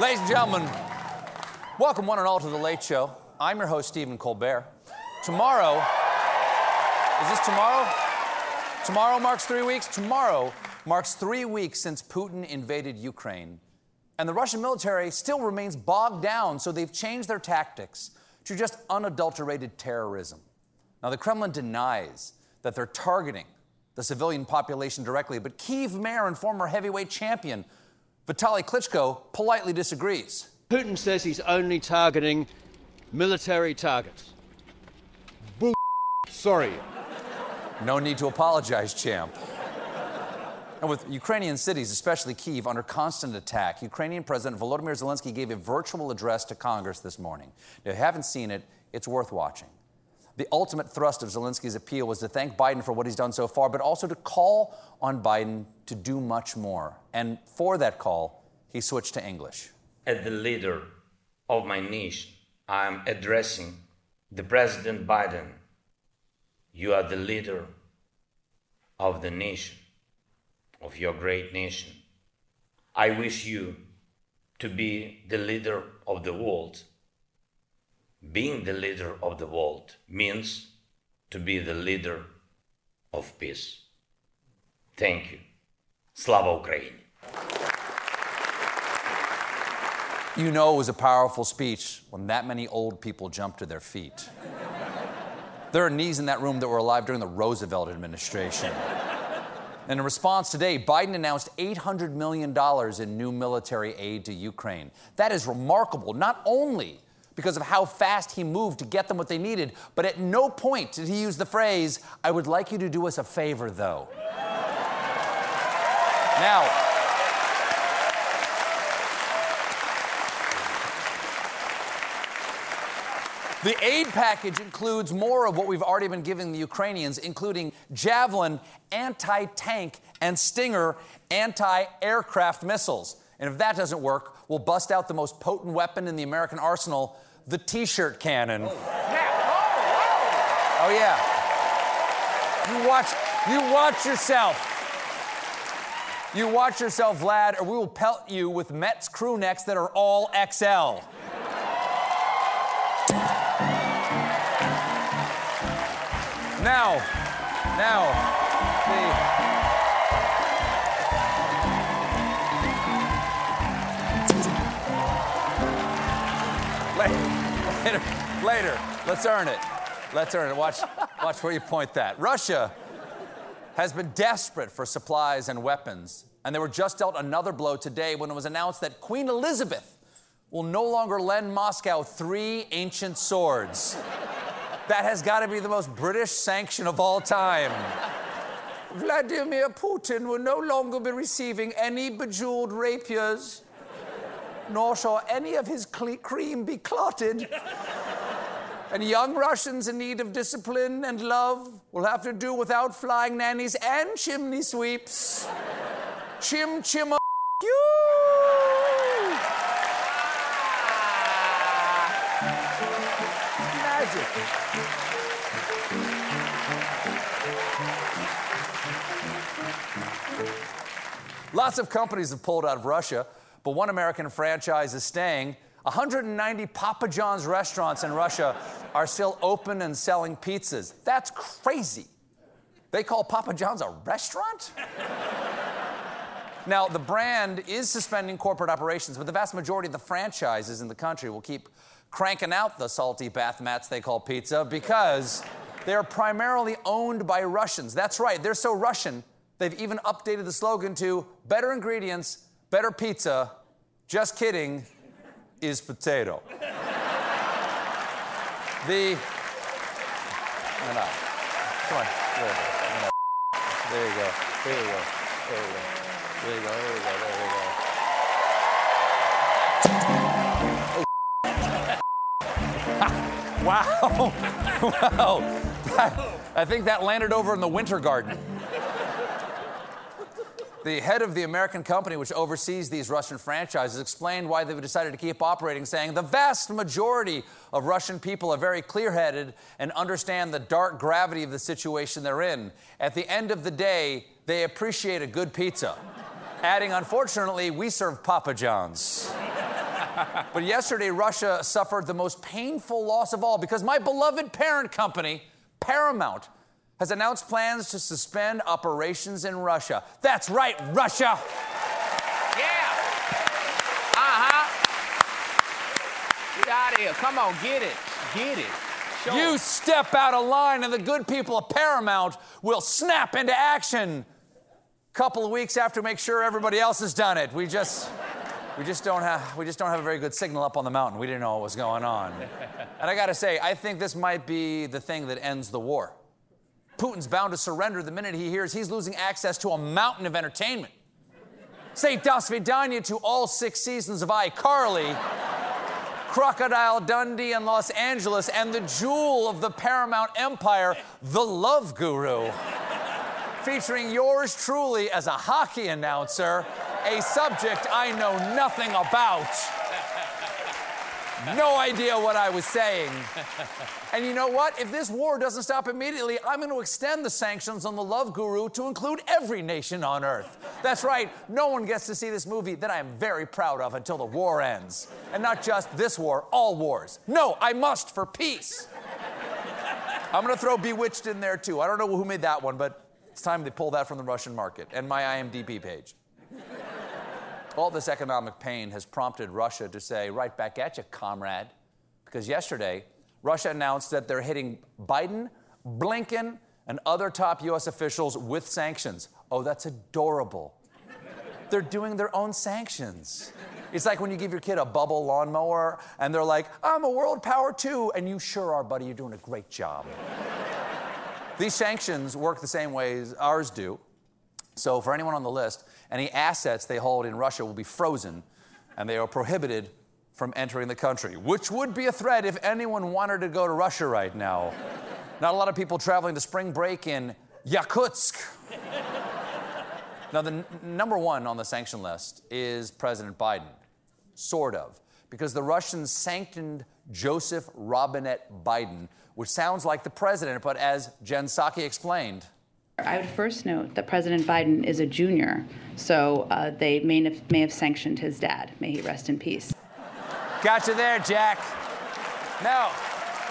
Ladies and gentlemen, welcome one and all to The Late Show. I'm your host, Stephen Colbert. Tomorrow, is this tomorrow? Tomorrow marks three weeks. Tomorrow marks three weeks since Putin invaded Ukraine. And the Russian military still remains bogged down, so they've changed their tactics to just unadulterated terrorism. Now, the Kremlin denies that they're targeting the civilian population directly, but Kiev mayor and former heavyweight champion Vitaly Klitschko politely disagrees. Putin says he's only targeting military targets. Bull. Sorry. No need to apologize, champ. And with Ukrainian cities, especially Kiev, under constant attack, Ukrainian President Volodymyr Zelensky gave a virtual address to Congress this morning. Now, if you haven't seen it, it's worth watching. The ultimate thrust of Zelensky's appeal was to thank Biden for what he's done so far, but also to call on Biden to do much more. And for that call, he switched to English. As the leader of my nation, I am addressing the President Biden. You are the leader of the nation, of your great nation. I wish you to be the leader of the world being the leader of the world means to be the leader of peace. Thank you. Slava Ukraini. You know it was a powerful speech when that many old people jumped to their feet. there are knees in that room that were alive during the Roosevelt administration. And in response today, Biden announced $800 million in new military aid to Ukraine. That is remarkable, not only because of how fast he moved to get them what they needed. But at no point did he use the phrase, I would like you to do us a favor, though. now, The aid package includes more of what we've already been giving the Ukrainians, including Javelin anti tank and Stinger anti aircraft missiles. And if that doesn't work, we'll bust out the most potent weapon in the American arsenal the t shirt cannon. Oh, oh, oh, yeah. You watch, you watch yourself. You watch yourself, Vlad, or we will pelt you with Mets crew necks that are all XL. now, now, Later, later. Let's earn it. Let's earn it. Watch, watch where you point that. Russia has been desperate for supplies and weapons, and they were just dealt another blow today when it was announced that Queen Elizabeth will no longer lend Moscow three ancient swords. That has got to be the most British sanction of all time. Vladimir Putin will no longer be receiving any bejeweled rapiers nor shall any of his cream be clotted. and young Russians in need of discipline and love will have to do without flying nannies and chimney sweeps. chim chim oh, you. Magic. Lots of companies have pulled out of Russia but one American franchise is staying. 190 Papa John's restaurants in Russia are still open and selling pizzas. That's crazy. They call Papa John's a restaurant? now, the brand is suspending corporate operations, but the vast majority of the franchises in the country will keep cranking out the salty bath mats they call pizza because they're primarily owned by Russians. That's right, they're so Russian, they've even updated the slogan to better ingredients, Better pizza, just kidding, is potato. the. No. Come on. There you go. There you go. There you go. There you go. There you go. There you go. Oh. Wow. wow. I think that landed over in the winter garden. The head of the American company which oversees these Russian franchises explained why they've decided to keep operating, saying the vast majority of Russian people are very clear headed and understand the dark gravity of the situation they're in. At the end of the day, they appreciate a good pizza. Adding, unfortunately, we serve Papa John's. but yesterday, Russia suffered the most painful loss of all because my beloved parent company, Paramount, has announced plans to suspend operations in Russia. That's right, Russia. Yeah. Uh huh. Get out of here. Come on, get it. Get it. Show You step out of line, and the good people of Paramount will snap into action. Couple of weeks after, make sure everybody else has done it. We just, we just don't have, we just don't have a very good signal up on the mountain. We didn't know what was going on. And I got to say, I think this might be the thing that ends the war. Putin's bound to surrender the minute he hears he's losing access to a mountain of entertainment. Say Das Vidanya to all six seasons of iCarly. Crocodile Dundee in Los Angeles, and the jewel of the Paramount Empire, The Love Guru. Featuring yours truly as a hockey announcer, a subject I know nothing about. No idea what I was saying. And you know what? If this war doesn't stop immediately, I'm going to extend the sanctions on the Love Guru to include every nation on earth. That's right, no one gets to see this movie that I am very proud of until the war ends. And not just this war, all wars. No, I must for peace. I'm going to throw Bewitched in there too. I don't know who made that one, but it's time they pull that from the Russian market and my IMDb page. All this economic pain has prompted Russia to say, right back at you, comrade. Because yesterday, Russia announced that they're hitting Biden, Blinken, and other top US officials with sanctions. Oh, that's adorable. They're doing their own sanctions. It's like when you give your kid a bubble lawnmower and they're like, I'm a world power too. And you sure are, buddy. You're doing a great job. These sanctions work the same way as ours do. So, for anyone on the list, any assets they hold in Russia will be frozen and they are prohibited from entering the country, which would be a threat if anyone wanted to go to Russia right now. Not a lot of people traveling to spring break in Yakutsk. now, the n- number one on the sanction list is President Biden. Sort of. Because the Russians sanctioned Joseph Robinette Biden, which sounds like the president, but as Jen Psaki explained, I would first note that President Biden is a junior, so uh, they may have, may have sanctioned his dad. May he rest in peace. Got you there, Jack. No,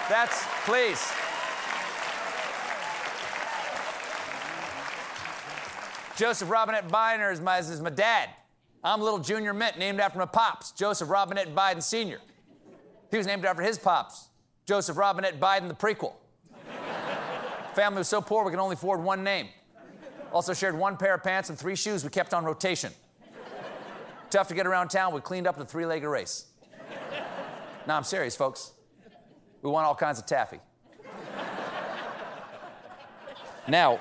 that's, please. Joseph Robinette Biden is my, is my dad. I'm little junior mint named after my pops, Joseph Robinette Biden Sr. He was named after his pops, Joseph Robinette Biden, the prequel. Family was so poor we could only afford one name. Also shared one pair of pants and three shoes we kept on rotation. Tough to get around town, we cleaned up the three legged race. Now I'm serious, folks. We want all kinds of taffy. Now,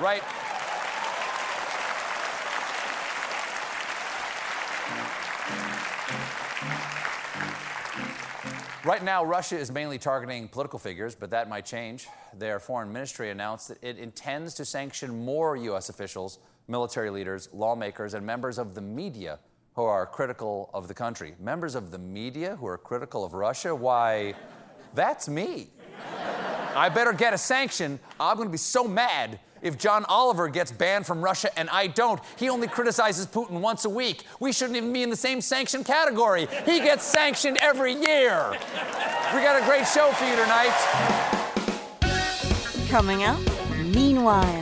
right. Right now, Russia is mainly targeting political figures, but that might change. Their foreign ministry announced that it intends to sanction more U.S. officials, military leaders, lawmakers, and members of the media who are critical of the country. Members of the media who are critical of Russia? Why, that's me. I better get a sanction. I'm going to be so mad if John Oliver gets banned from Russia and I don't. He only criticizes Putin once a week. We shouldn't even be in the same sanction category. He gets sanctioned every year. We got a great show for you tonight. Coming up, meanwhile.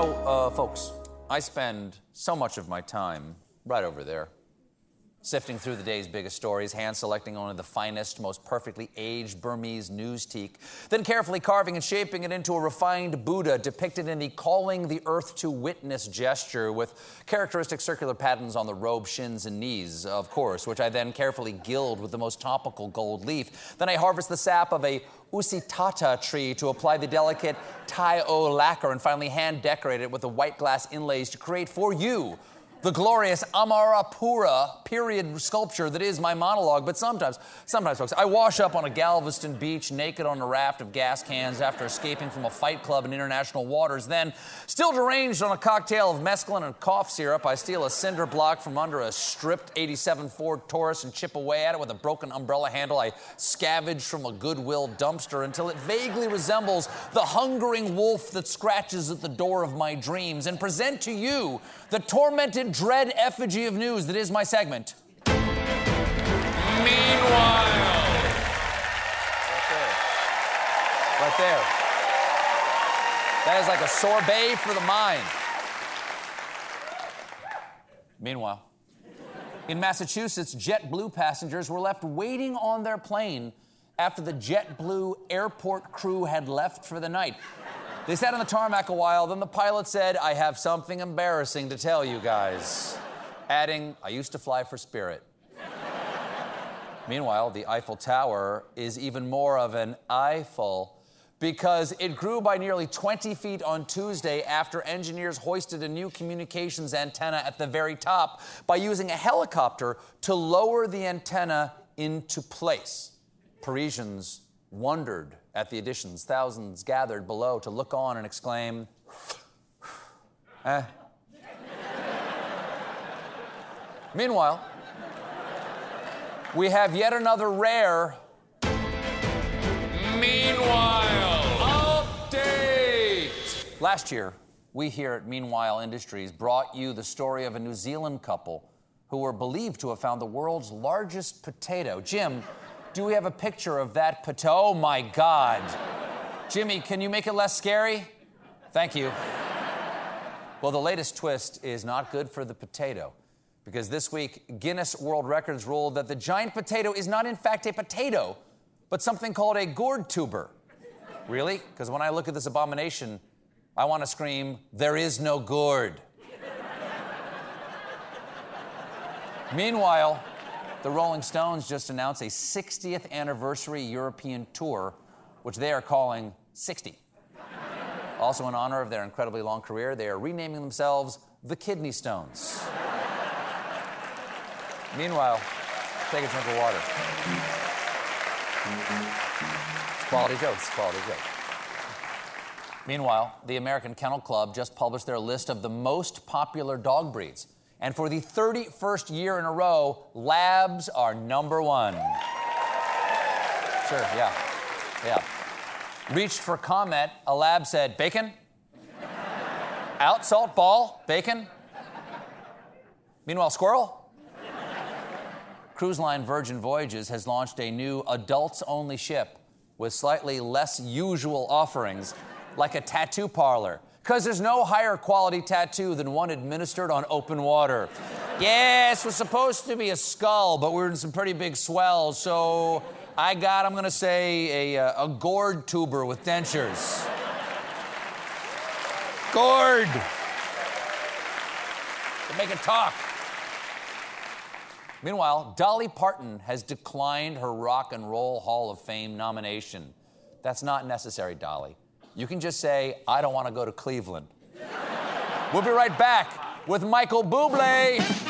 Know, uh, folks, I spend so much of my time right over there, sifting through the day's biggest stories, hand selecting only the finest, most perfectly aged Burmese news teak, then carefully carving and shaping it into a refined Buddha depicted in the calling the earth to witness gesture with characteristic circular patterns on the robe, shins, and knees, of course, which I then carefully gild with the most topical gold leaf. Then I harvest the sap of a Usitata tree to apply the delicate thayo lacquer and finally hand decorate it with the white glass inlays to create for you the glorious Amarapura period sculpture that is my monologue. But sometimes, sometimes, folks, I wash up on a Galveston beach naked on a raft of gas cans after escaping from a fight club in international waters. Then, still deranged on a cocktail of mescaline and cough syrup, I steal a cinder block from under a stripped 87 Ford Taurus and chip away at it with a broken umbrella handle I scavenge from a Goodwill dumpster until it vaguely resembles the hungering wolf that scratches at the door of my dreams and present to you the tormented dread effigy of news that is my segment. Meanwhile. Right there. That is like a sorbet for the mind. Meanwhile, in Massachusetts, JetBlue passengers were left waiting on their plane after the JetBlue airport crew had left for the night. They sat on the tarmac a while, then the pilot said, I have something embarrassing to tell you guys, adding, I used to fly for Spirit. Meanwhile, the Eiffel Tower is even more of an Eiffel because it grew by nearly 20 feet on Tuesday after engineers hoisted a new communications antenna at the very top by using a helicopter to lower the antenna into place. Parisians wondered at the additions. Thousands gathered below to look on and exclaim, eh. Meanwhile, we have yet another rare Meanwhile, update. Last year, we here at Meanwhile Industries brought you the story of a New Zealand couple who were believed to have found the world's largest potato. Jim, do we have a picture of that potato? Oh my God. Jimmy, can you make it less scary? Thank you. Well, the latest twist is not good for the potato because this week Guinness World Records ruled that the giant potato is not, in fact, a potato, but something called a gourd tuber. Really? Because when I look at this abomination, I want to scream, There is no gourd. Meanwhile, the Rolling Stones just announced a 60th anniversary European tour, which they are calling 60. Also, in honor of their incredibly long career, they are renaming themselves the Kidney Stones. Meanwhile, take a drink of water. Quality jokes, quality jokes. Meanwhile, the American Kennel Club just published their list of the most popular dog breeds. And for the 31st year in a row, labs are number one. Sure, yeah. Yeah. Reached for comment, a lab said, bacon? Out, salt, ball, bacon? Meanwhile, squirrel? Cruise line Virgin Voyages has launched a new adults only ship with slightly less usual offerings, like a tattoo parlor. Because there's no higher quality tattoo than one administered on open water. Yes, was supposed to be a skull, but we're in some pretty big swells, so I got, I'm gonna say, a, uh, a gourd tuber with dentures. Gourd! To make it talk. Meanwhile, Dolly Parton has declined her Rock and Roll Hall of Fame nomination. That's not necessary, Dolly. You can just say, I don't want to go to Cleveland. we'll be right back with Michael Bublé.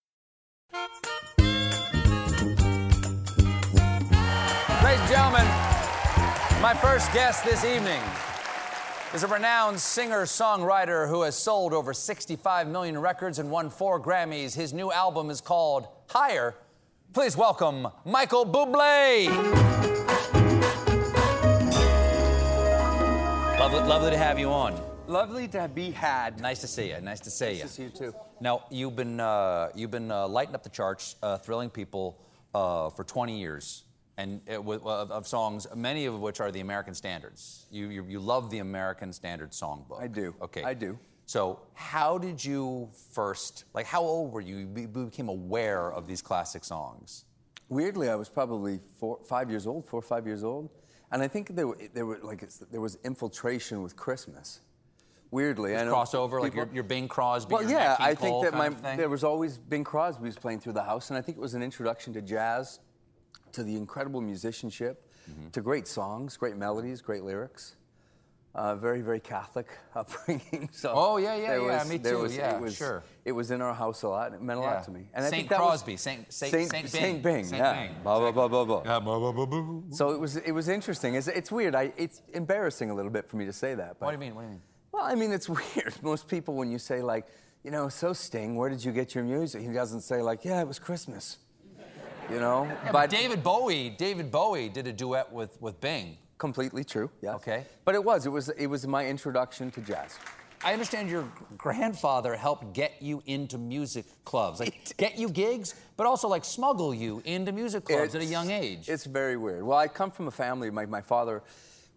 Ladies and gentlemen, my first guest this evening is a renowned singer songwriter who has sold over 65 million records and won four Grammys. His new album is called Higher. Please welcome Michael Bublé. Lovely, lovely to have you on. Lovely to be had. Nice to see you. Nice to see you. Nice to see you too. Now you've been uh, you've been uh, lighting up the charts, uh, thrilling people uh, for 20 years, and uh, with, of, of songs, many of which are the American standards. You, you you love the American standard songbook. I do. Okay. I do. So how did you first like? How old were you? You became aware of these classic songs. Weirdly, I was probably four, five years old, four or five years old, and I think there were, there were like there was infiltration with Christmas. Weirdly, I know crossover, like your, your Bing Crosby. Well, yeah, I think that my there was always Bing Crosby was playing through the house, and I think it was an introduction to jazz, to the incredible musicianship, Mm-hmm. to great songs, great melodies, great lyrics. Uh, very, very Catholic upbringing. So Oh, yeah, yeah, yeah, was- me too, was- yeah, it was, sure. It was in our house a lot. and It meant a Yeah. lot to me. And I think that was- Crosby, Saint- Saint- Saint Bing. Saint Bing. Saint yeah. Bing. Blah, blah, blah, blah, blah. Yeah, blah, blah, blah, blah. So it was it was interesting. It's, it's weird. I, it's embarrassing a little bit for me to say that. But, What do you mean? What do you mean? Well, I mean, it's weird. Most people, when you say like, you know, so Sting, where did you get your music? He doesn't say like, yeah, it was Christmas. You know, Yeah, but David Bowie, David Bowie did a duet with, with Bing. completely true. Yeah. Okay. But it was it was it was my introduction to jazz. I understand your grandfather helped get you into music clubs, like get you gigs, but also like smuggle you into music clubs at a young age. It's very weird. Well, I come from a family. My, my father,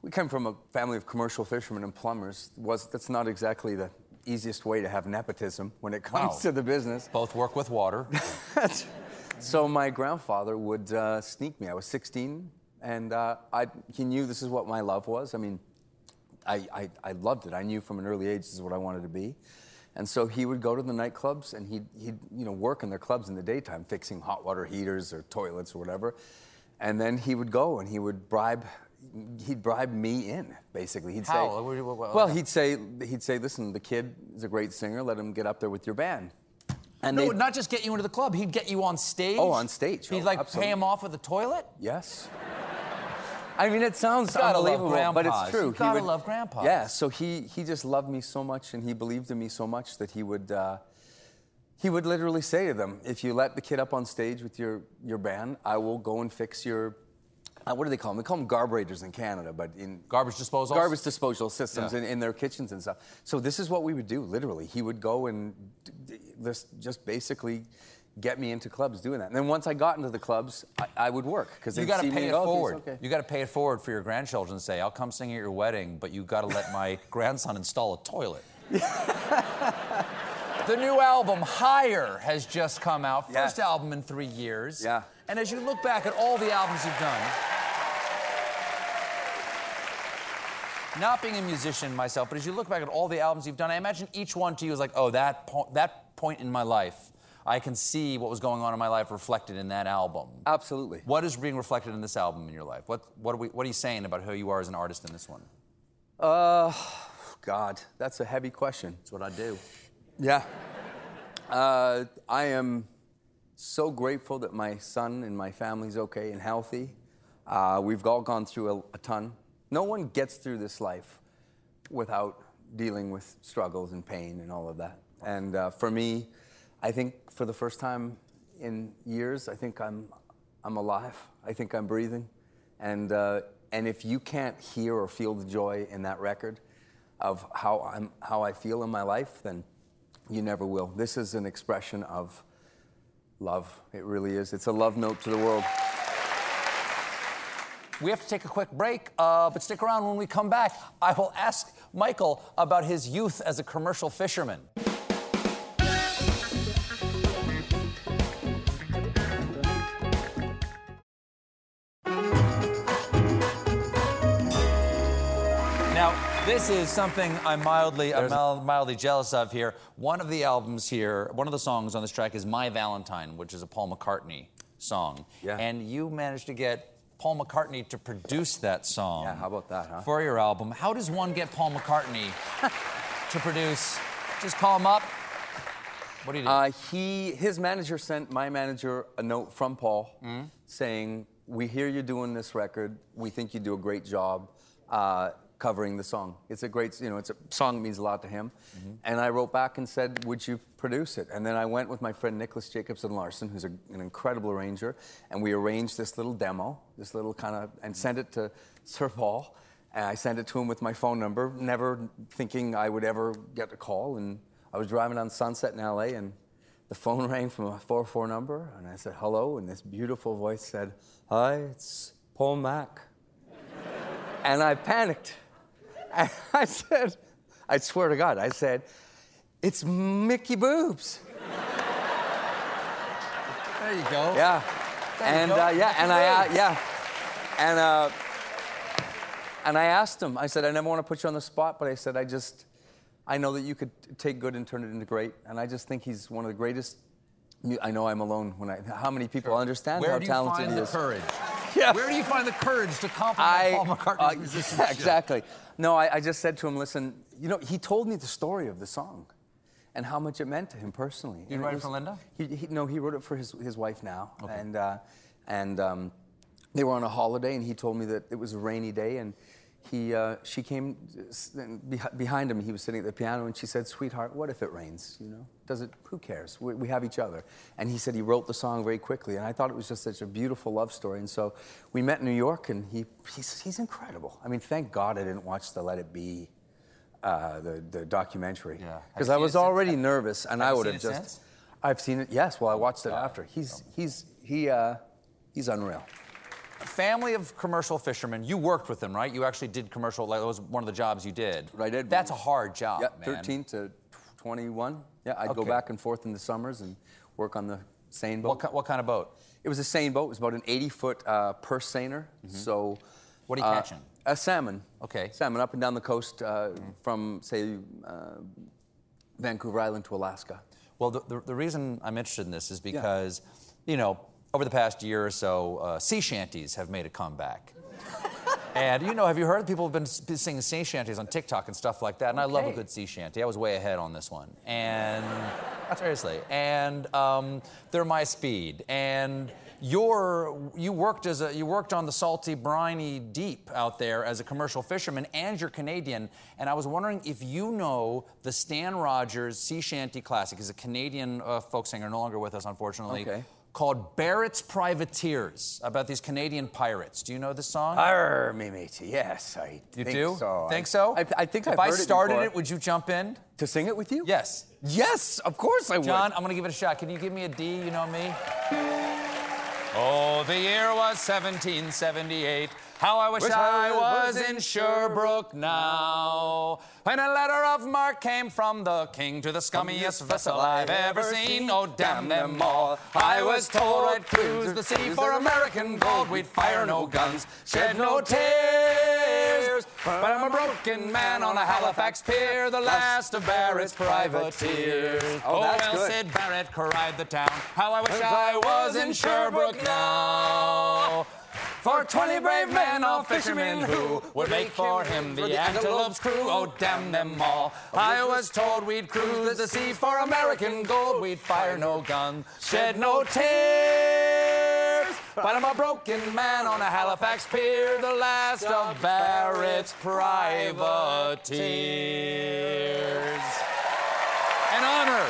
we come from a family of commercial fishermen and plumbers. Was that's not exactly the easiest way to have nepotism when it comes Wow. to the business. Both work with water. so my grandfather would uh, sneak me. I was 16, and uh, I, he knew this is what my love was. I mean, I, I, I loved it. I knew from an early age this is what I wanted to be. And so he would go to the nightclubs and he'd, he'd you know, work in their clubs in the daytime, fixing hot water heaters or toilets or whatever. And then he would go and he would bribe, he'd bribe me in, basically. He'd How? say, what- well, he'd say, he'd say, listen, the kid is a great singer. Let him get up there with your band. And no, not just get you into the club. He'd get you on stage. Oh, on stage. He'd Oh, like absolutely. pay him off with a toilet. Yes. I mean, it sounds unbelievable, but it's true. You He gotta love grandpa. Yeah. So he he just loved me so much, and he believed in me so much that he would uh, he would literally say to them, "If you let the kid up on stage with your your band, I will go and fix your." Uh, what do they call them? They call them garburators in Canada, but in Garbage disposal. garbage disposal systems Yeah. in, in their kitchens and stuff. So this is what we would do. Literally, he would go and just just basically get me into clubs doing that. And then once I got into the clubs, I, I would work because You got to pay it go, forward. okay." You got to pay it forward for your grandchildren. Say, "I'll come sing at your wedding, but you got to let my grandson install a toilet." the new album Higher has just come out. First Yeah. album in three years. Yeah. And as you look back at all the albums you've done, not being a musician myself, but as you look back at all the albums you've done, I imagine each one to you is like, oh, that po- that point in my life, I can see what was going on in my life reflected in that album. Absolutely. What is being reflected in this album in your life? What what are we what are you saying about who you are as an artist in this one? Uh, God, that's a heavy question. That's what I do. Yeah. Uh, I am so grateful that my son and my family's okay and healthy. Uh, we've all gone through a, a ton. No one gets through this life without dealing with struggles and pain and all of that. And uh, for me, I think for the first time in years, I think I'm, I'm alive. I think I'm breathing. And, uh, and if you can't hear or feel the joy in that record of how, I'm, how I feel in my life, then you never will. This is an expression of love. It really is. It's a love note to the world. We have to take a quick break, uh, but stick around when we come back. I will ask Michael about his youth as a commercial fisherman. Now, this is something I'm mildly, I'm mildly jealous of here. One of the albums here, one of the songs on this track is My Valentine, which is a Paul McCartney song. Yeah. And you managed to get Paul McCartney to produce that song. Yeah, how about that, huh? For your album. How does one get Paul McCartney to produce Just call him up. What do you do? Uh, he, his manager sent my manager a note from Paul Mm-hmm. saying, "We hear you're doing this record. We think you do a great job uh, covering the song. It's a great, you know, it's a song that means a lot to him." Mm-hmm. And I wrote back and said, "Would you produce it?" And then I went with my friend Nicholas Jacobson Larson, who's a, an incredible arranger, and we arranged this little demo, this little kind of, and sent it to Sir Paul. And I sent it to him with my phone number, never thinking I would ever get a call. And I was driving on Sunset in LA, and the phone rang from a 404 number, and I said, hello, and this beautiful voice said, hi, it's Paul Mack. and I panicked. And I said, I swear to God, I said, it's Mickey Boobs. there you go. Yeah. There and go. uh, yeah, and I, uh, yeah. And, uh, and I asked him, I said, I never want to put you on the spot, but I said, I just, I know that you could take good and turn it into great. And I just think he's one of the greatest. I know I'm alone when I, how many people understand Where how do you talented find he the courage? Where do you find the courage to compliment I, Paul McCartney's uh, musicianship? yeah, exactly. No, I, I just said to him, listen, you know, he told me the story of the song and how much it meant to him personally. You write it was- for Linda? He, he, no, he wrote it for his, his wife now. And, uh, and um, they were on a holiday, and he told me that it was a rainy day, and he, uh, she came behind him. He was sitting at the piano, and she said, "Sweetheart, what if it rains? You know, does it? Who cares? We, we have each other." And he said he wrote the song very quickly, and I thought it was just such a beautiful love story. And so we met in New York, and he, he's, he's incredible. I mean, thank God I didn't watch the Let It Be. Uh, the, the documentary Yeah. Because you I was it since? already nervous and Have I would have just since? I've seen it yes well I watched it after he's he's he uh, he's unreal family of commercial fishermen. You worked with them, right? You actually did commercial. Like, that was one of the jobs you did. I did. That's a hard job, yeah man. 13 to 21 yeah I'd go back and forth in the summers and work on the seine boat What, what kind of boat? it was a seine boat it was about an 80 foot uh, purse seiner so Mm-hmm. What are you uh, catching? a salmon Okay. salmon up and down the coast uh, from say uh, Vancouver Island to Alaska Well, the, the, the reason I'm interested in this is because, you know, over the past year or so, uh, sea shanties have made a comeback. and, you know, have you heard people have been singing sea shanties on TikTok and stuff like that? And I love a good sea shanty. I was way ahead on this one. And, seriously. And um, they're my speed. And you're, you worked as a, you worked on the salty, briny deep out there as a commercial fisherman, and you're Canadian. And I was wondering if you know the Stan Rogers Sea Shanty Classic. He's a Canadian uh, folk singer, no longer with us, unfortunately. Okay. Called Barrett's Privateers, about these Canadian pirates. Do you know the song? Arr, me matey. Yes, I you think do? so. Think I- so? I, I think if I've I started it, it, would you jump in? to sing it with you? Yes. Yes, of course I would. John, I'm gonna give it a shot. Can you give me a D? You know me. Oh, the year was 1778. How I wish, Wish I I was was in Sherbrooke now. When a letter of marque came from the king to the scummiest vessel I've ever seen. Oh, damn them all. I was told I'd cruise the sea for American gold. We'd fire no guns, shed no tears. But I'm a broken man on a Halifax pier, the last of Barrett's privateers. Oh, that's well, good. Sid Barrett cried the town. How I wish I was in Sherbrooke now. For 20 brave men, all fishermen who would make for him the Antelope's crew. Oh, damn them all. I was told we'd cruise the sea for American gold. We'd fire no gun, shed no tears. But I'm a broken man on a Halifax pier, the last of Barrett's privateers. An honor,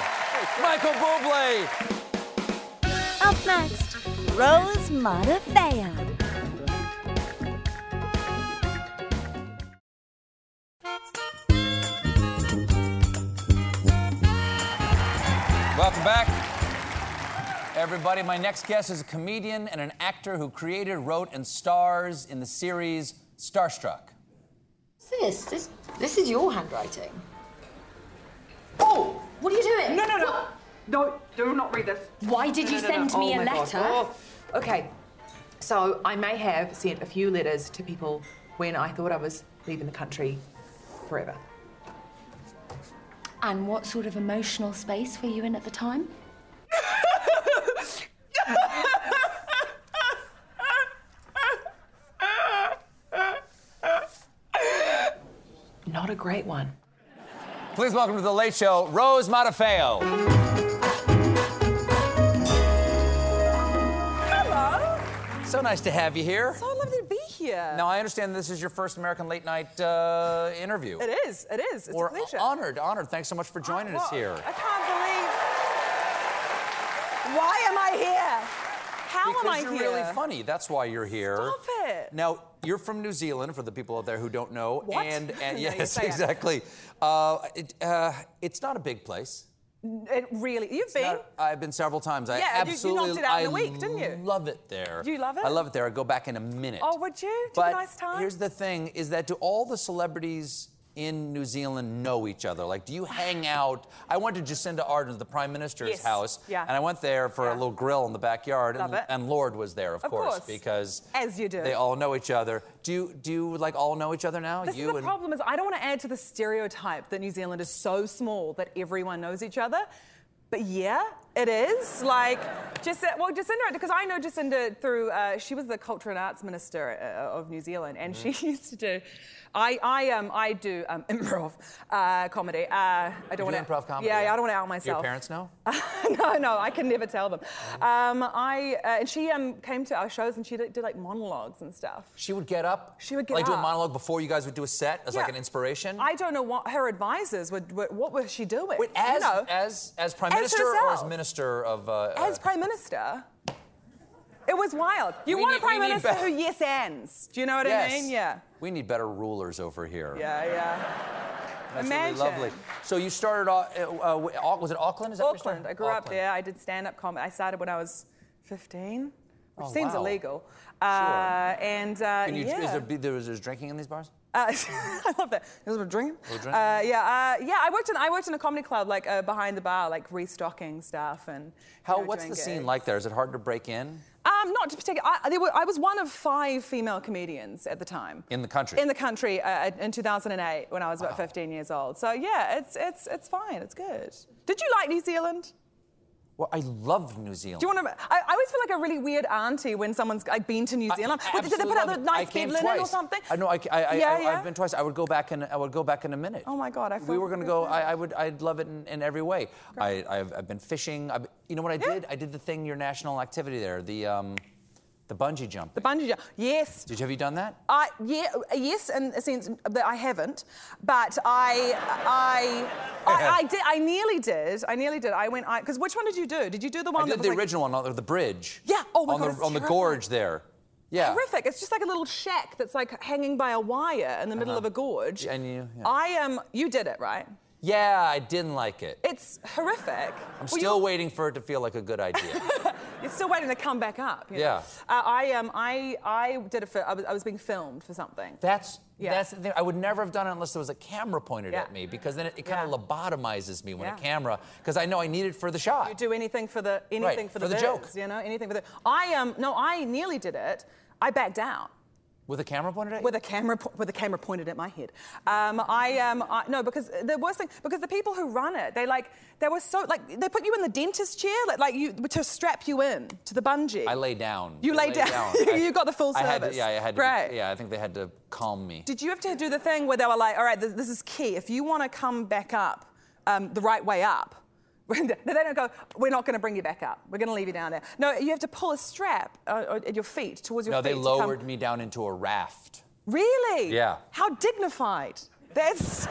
Michael Bublé. Up next, Rose Matafeo. Welcome back. Everybody, my next guest is a comedian and an actor who created, wrote, and stars in the series Starstruck. What's this? This this is your handwriting. Oh, what are you doing? No, no, no. No, do not read this. Why did you No, no, no, send no. me Oh a my God. letter? Oh. Okay, so I may have sent a few letters to people when I thought I was leaving the country forever. And what sort of emotional space were you in at the time? Not a great one. Please welcome to the Late Show, Rose Matafeo. Hello. So nice to have you here. So lovely to be here. Now I understand this is your first American late night uh, interview. It is. It is. It's We're a pleasure. honored, honored. Thanks so much for joining us Well, here. I. Why am I here? How because am I you're here? really funny. That's why you're here. Stop it. Now you're from New Zealand, for the people out there who don't know. What? And, and yes, exactly. Uh, it, uh, it's not a big place. It really. You've been. Not- I've been several times. I Yeah, you- you absolutely. knocked it out in I a week, didn't you? Love it there. You love it? I love it there. I go back in a minute. Oh, would you? Did but nice time? here's the thing: is that do all the celebrities in New Zealand know each other? Like, do you hang out? I went to Jacinda Ardern, the Prime Minister's Yes. house, Yeah. and I went there for a little grill in the backyard, and, and Lorde was there, of, Of course. because As you do. they all know each other. Do you do you like all know each other now? This you is the and problem is I don't want to add to the stereotype that New Zealand is so small that everyone knows each other. But yeah, it is. Like, Jacinda, well, Jacinda, because I know Jacinda through, uh, she was the Culture and Arts Minister uh, of New Zealand, and Mm-hmm. she used to do, I, I, um, I do um, improv uh, comedy. Uh, I don't do want improv comedy, Yeah, yeah? I don't want to out Do myself. your parents know? no, no, I can never tell them. Um, I, uh, and she um, came to our shows and she did, did like monologues and stuff. She would get up. She would get like do a monologue before you guys would do a set as like an inspiration. I don't know what her advisors would, would what was she doing? Wait, as you know, as as prime As minister or as herself. Minister of uh, as uh, prime minister. It was wild. You We want need- a prime minister be- who yes ands. Do you know what yes. I mean? Yeah. We need better rulers over here. Yeah, yeah. That's Imagine. really lovely. So you started off, uh, uh, was it Auckland? Is that where you Auckland. I grew up there. I did stand-up comedy. I started when I was 15, which Oh, seems wow. illegal. Uh, and uh, you, yeah. is there, be- there was drinking in these bars? Uh, I love that. It drinking? little drink? Uh, yeah, uh, yeah. I worked in I worked in a comedy club, like uh, behind the bar, like restocking stuff and. How? you know, what's the scene gigs. like there? Is it hard to break in Um, not to particular. I, were, I was one of five female comedians at the time. in the country? In the country uh, in 2008 when I was about 15 years old. So yeah, it's it's it's fine. It's good. Did you like New Zealand? Well, I love New Zealand. Do you want to? I, I always feel like a really weird auntie when someone's like been to New Zealand. I did they put out the absolutely love it. I nice bed linen or something? I know. I, I, I, Yeah, I, yeah. have been twice. I would go back in. I would go back in a minute. Oh my God, I we were going to go. I, I would. I'd love it in, in every way. I, I've, I've been fishing. I've, you know what I did? I did the thing. Your national activity there. The um, the bungee jump. The bungee jump. Yes. Did you have you done that? I yeah yes in a sense that I haven't, but I I I, I did I nearly did I nearly did I went I because which one did you do? Did you do the one I that did was the like, original one on the bridge. Yeah. Oh my on God, the on the gorge there. Yeah. Horrific. It's just like a little shack that's like hanging by a wire in the middle Uh-huh. of a gorge. And you. Yeah. I am. you did it right. yeah, I didn't like it. It's horrific. I'm Well, still waiting for it to feel like a good idea. You're still waiting to come back up. you know? Yeah. Uh, I um I I did it for I was, I was being filmed for something. That's Yeah. that's the thing. I would never have done it unless there was a camera pointed Yeah. at me because then it, it kind Yeah. of lobotomizes me when Yeah. a camera because I know I need it for the shot. You do anything for the anything for the, for the biz, joke. You know, anything for the. I um no, I nearly did it. I backed out. With a camera pointed at you? With a camera, po- with a camera pointed at my head. Um, I um, I, no, because the worst thing, because the people who run it, they like, they were so like, they put you in the dentist chair, like, like you to strap you in to the bungee. I lay down. You lay down. I- You got the full I had to- service. yeah, I had to. Great. Be, yeah, I think they had to calm me. Did you have to do the thing where they were like, all right, this, this is key. If you want to come back up um, the right way up, they don't go, we're not going to bring you back up. We're going to leave you down there. No, you have to pull a strap uh, at your feet, towards your no, feet. they lowered come- me down into a raft. Really? Yeah. How dignified. That's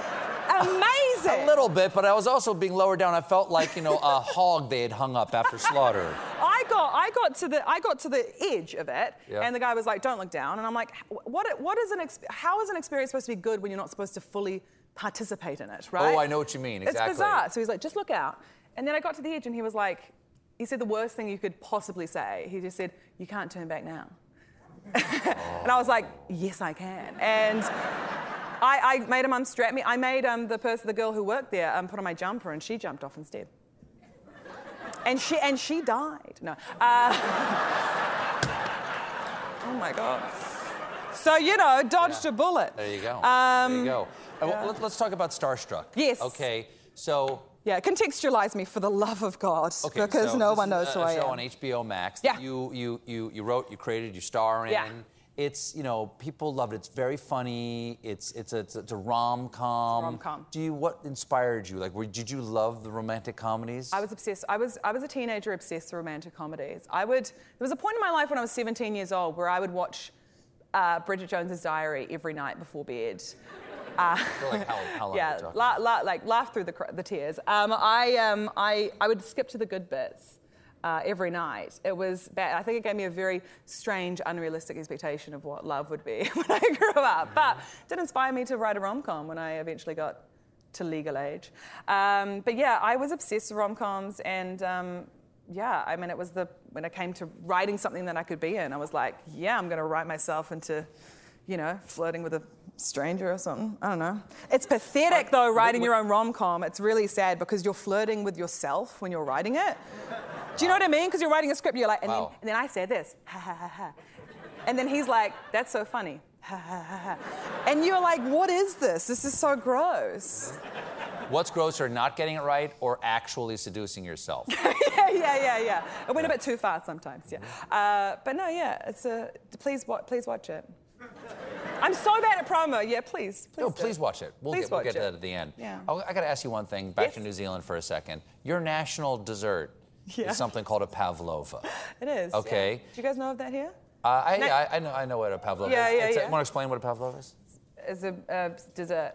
amazing. A little bit, but I was also being lowered down. I felt like you know a hog they had hung up after slaughter. I got, I got to the, I got to the edge of it, Yeah. and the guy was like, "Don't look down," and I'm like, "What, what is an, how is an experience supposed to be good when you're not supposed to fully participate in it, right?" Oh, I know what you mean. Exactly. It's bizarre. So he's like, "Just look out," and then I got to the edge, and he was like, he said the worst thing you could possibly say. He just said, "You can't turn back now," and I was like, "Yes, I can," and. I, I made him unstrap me. I made um, the person, the girl who worked there, um, put on my jumper, and she jumped off instead. And she and she died. No. Uh, oh my god. So you know, dodged a bullet. There you go. Um, there you go. Uh, well, let, us talk about Starstruck. Yes. Okay. So. Yeah, contextualize me for the love of God, Okay, because so no one knows a, who a I show am. on HBO Max. Yeah. That you you you you wrote, you created, you star in. Yeah. It's you know people loved it. It's very funny. It's it's a it's a, it's a rom com. rom-com. Do you what inspired you? Like, were, did you love the romantic comedies? I was obsessed. I was I was a teenager obsessed with romantic comedies. I would. There was a point in my life when I was 17 years old where I would watch uh, Bridget Jones's Diary every night before bed. Uh, like how, how yeah, are we talking? la- la- like laugh through the, cr- the tears. Um, I, um, I, I would skip to the good bits uh, every night. It was bad. I think it gave me a very strange, unrealistic expectation of what love would be when I grew up. But it did inspire me to write a rom com when I eventually got to legal age. Um, but yeah, I was obsessed with rom coms and. Um, yeah, I mean, it was the when it came to writing something that I could be in, I was like, yeah, I'm going to write myself into, you know, flirting with a stranger or something. I don't know. It's pathetic though, writing your own rom com. It's really sad because you're flirting with yourself when you're writing it. Do you know what I mean? Because you're writing a script, you're like, and, Wow. then, and then I say this, ha ha ha ha. And then he's like, that's so funny. Ha ha ha ha. And you're like, what is this? This is so gross. What's grosser, not getting it right or actually seducing yourself? yeah, yeah, yeah, yeah. It went a bit too far sometimes, yeah. Uh, but no, yeah, it's a. Please, wa- please watch it. I'm so bad at promo. Yeah, please, please. no, please watch it. We'll Please get, we'll get to it. that at the end. Yeah. Oh, I got to ask you one thing. Back Yes. to New Zealand for a second. Your national dessert Yeah. is something called a pavlova. It is. Okay. yeah. Do you guys know of that here? Uh, I, I, I know I know what a pavlova Yeah, is. yeah, It's a- yeah. Want to explain what a pavlova is? It's a, a dessert.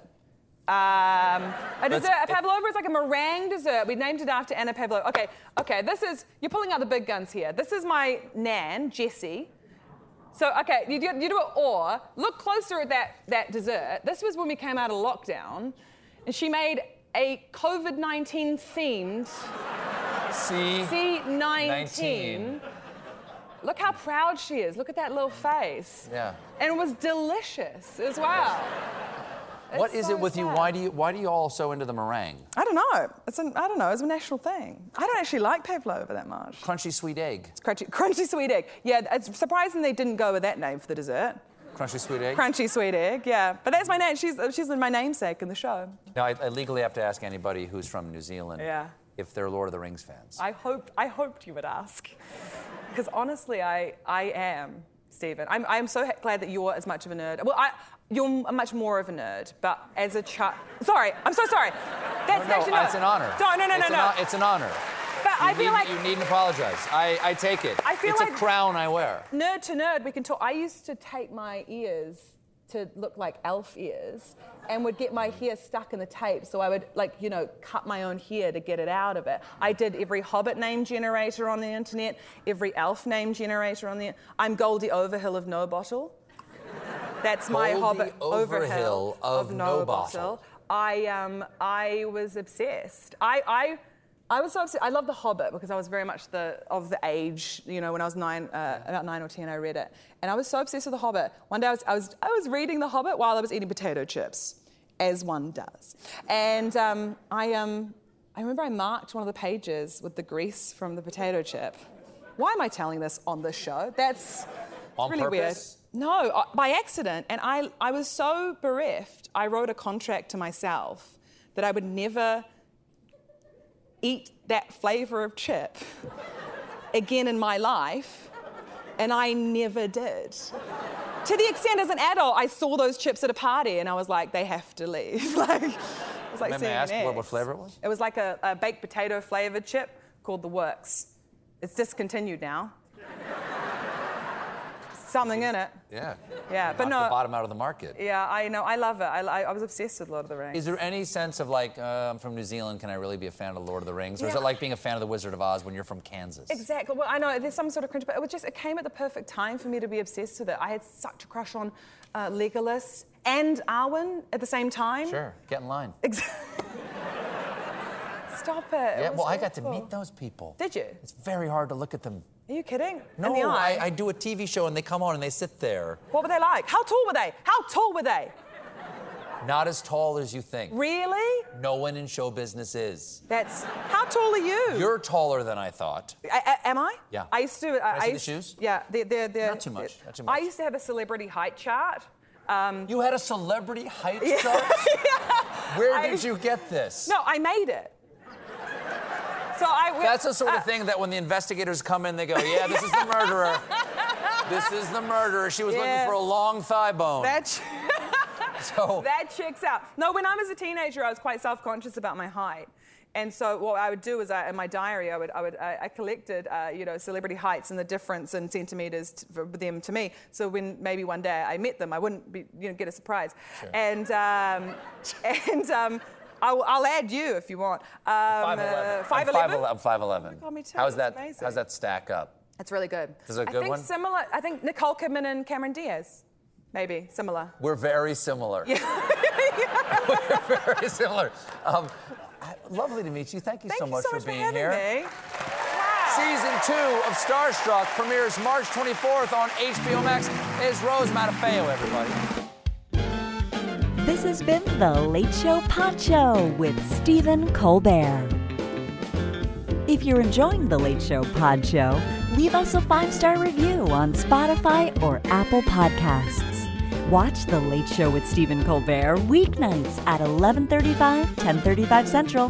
Um, a dessert, a pavlova is like a meringue dessert. We named it after Anna Pavlova. Okay, okay. This is you're pulling out the big guns here. This is my nan, Jessie. So okay, you do, you do it or look closer at that that dessert. This was when we came out of lockdown, and she made a COVID-19 themed C. C19. 19. Look how proud she is. Look at that little face. Yeah. And it was delicious as well. What is so it with you? Why do you why do you all so into the meringue? I don't know. It's an, I don't know. It's a national thing. I don't actually like pavlova that much. Crunchy sweet egg. It's crunchy, crunchy sweet egg. Yeah, it's surprising they didn't go with that name for the dessert. Crunchy sweet egg. Crunchy sweet egg. Yeah, but that's my name. She's she's my namesake in the show. Now I, I legally have to ask anybody who's from New Zealand Yeah. if they're Lord of the Rings fans. I hoped I hoped you would ask, because honestly, I I am Stephen. I'm I'm so glad that you're as much of a nerd. Well, I. You're much more of a nerd, but as a child. Sorry, I'm so sorry. That's no, actually no. it's an honor. No, no, no, it's no, no. hon- it's an honor. But I feel need- like you needn't apologize. I, I take it. I feel it's like- a crown I wear. nerd to nerd, we can talk. I used to tape my ears to look like elf ears and would get my hair stuck in the tape. So I would, like, you know, cut my own hair to get it out of it. I did every Hobbit name generator on the internet, every elf name generator on the I'm Goldie Overhill of No Bottle. That's my Hobbit Overhill of No Bottle. I um I was obsessed. I I I was so obsessed. I love The Hobbit because I was very much the of the age. You know, when I was nine, uh, about nine or ten, I read it, and I was so obsessed with The Hobbit. One day, I was I was I was reading The Hobbit while I was eating potato chips, as one does, and um, I um I remember I marked one of the pages with the grease from the potato chip. Why am I telling this on this show? That's On really weird. No, by accident. And I, I was so bereft, I wrote a contract to myself that I would never eat that flavor of chip again in my life. And I never did. To the extent as an adult, I saw those chips at a party and I was like, they have to leave. like, it was like I seeing ask an what- what flavor it was? It was like a, a baked potato flavored chip called the Works. It's discontinued now. Something in it. Yeah. Yeah, but no. the bottom out of the market. Yeah, I know. I love it. I, I, was obsessed with Lord of the Rings. Is there any sense of like, uh, I'm from New Zealand, can I really be a fan of Lord of the Rings? Or is it like being a fan of The Wizard of Oz when you're from Kansas? Exactly. Well, I know there's some sort of cringe, but it was just it came at the perfect time for me to be obsessed with it. I had such a crush on uh, Legolas and Arwen at the same time. Sure, get in line. Exactly. Stop it. It Yeah, was well, I got to meet those people. Did you? It's very hard to look at them. Are you kidding? No, In the eye? I, I do a TV show and they come on and they sit there. What were they like? How tall were they? How tall were they? Not as tall as you think. Really? No one in show business is. That's. How tall are you? You're taller than I thought. I, I- am I? Yeah. I used to. I, I see the used- shoes? Yeah, they're, they're, they're Not too much, not too much. I used to have a celebrity height chart. Um, You had a celebrity height Yeah. chart? Where I- did you get this? no, I made it. So I. That's the sort uh, of thing that when the investigators come in, they go, yeah, this is the murderer. This is the murderer. She was Yeah. looking for a long thigh bone. That, so that checks out. No, when I was a teenager, I was quite self-conscious about my height. And so what I would do is I, in my diary, I would, I, would, I, I collected, uh, you know, celebrity heights and the difference in centimeters t- for them to me. So when maybe one day I met them, I wouldn't be, you know, get a surprise. And, um, and um, I'll, I'll add you if you want. Um, uh, 5'11"? I'm 5'11. Oh, me too. How's That's that? amazing. How's that stack up? It's really good. Is it a I good think one? similar. I think Nicole Kidman and Cameron Diaz, maybe similar. We're very similar. Yeah. We're very similar. Um, lovely to meet you. Thank you Thank so you much so for much for being having here. me. Season two of Starstruck premieres March 24th on HBO Max. Is Rose Matafeo, everybody. This has been The Late Show Pod Show with Stephen Colbert. If you're enjoying The Late Show Pod Show, leave us a five star review on Spotify or Apple Podcasts. Watch The Late Show with Stephen Colbert weeknights at 11:35, 10:35 Central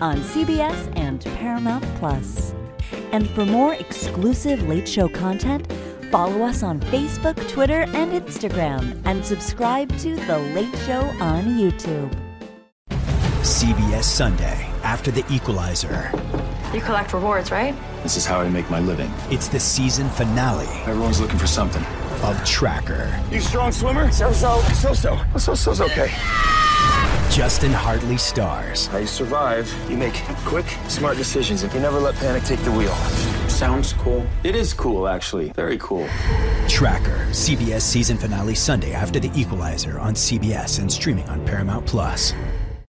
on CBS and Paramount Plus. And for more exclusive Late Show content, follow us on Facebook, Twitter, and Instagram, and subscribe to The Late Show on YouTube. CBS Sunday after the equalizer. You collect rewards, right? This is how I make my living. It's the season finale. Everyone's looking for something. Of Tracker. You strong swimmer? So so. So so. So so's okay. Justin Hartley stars. How you survive, you make quick, smart decisions, and you never let panic take the wheel. Sounds cool. It is cool, actually. Very cool. Tracker. CBS season finale Sunday after the equalizer on CBS and streaming on Paramount Plus.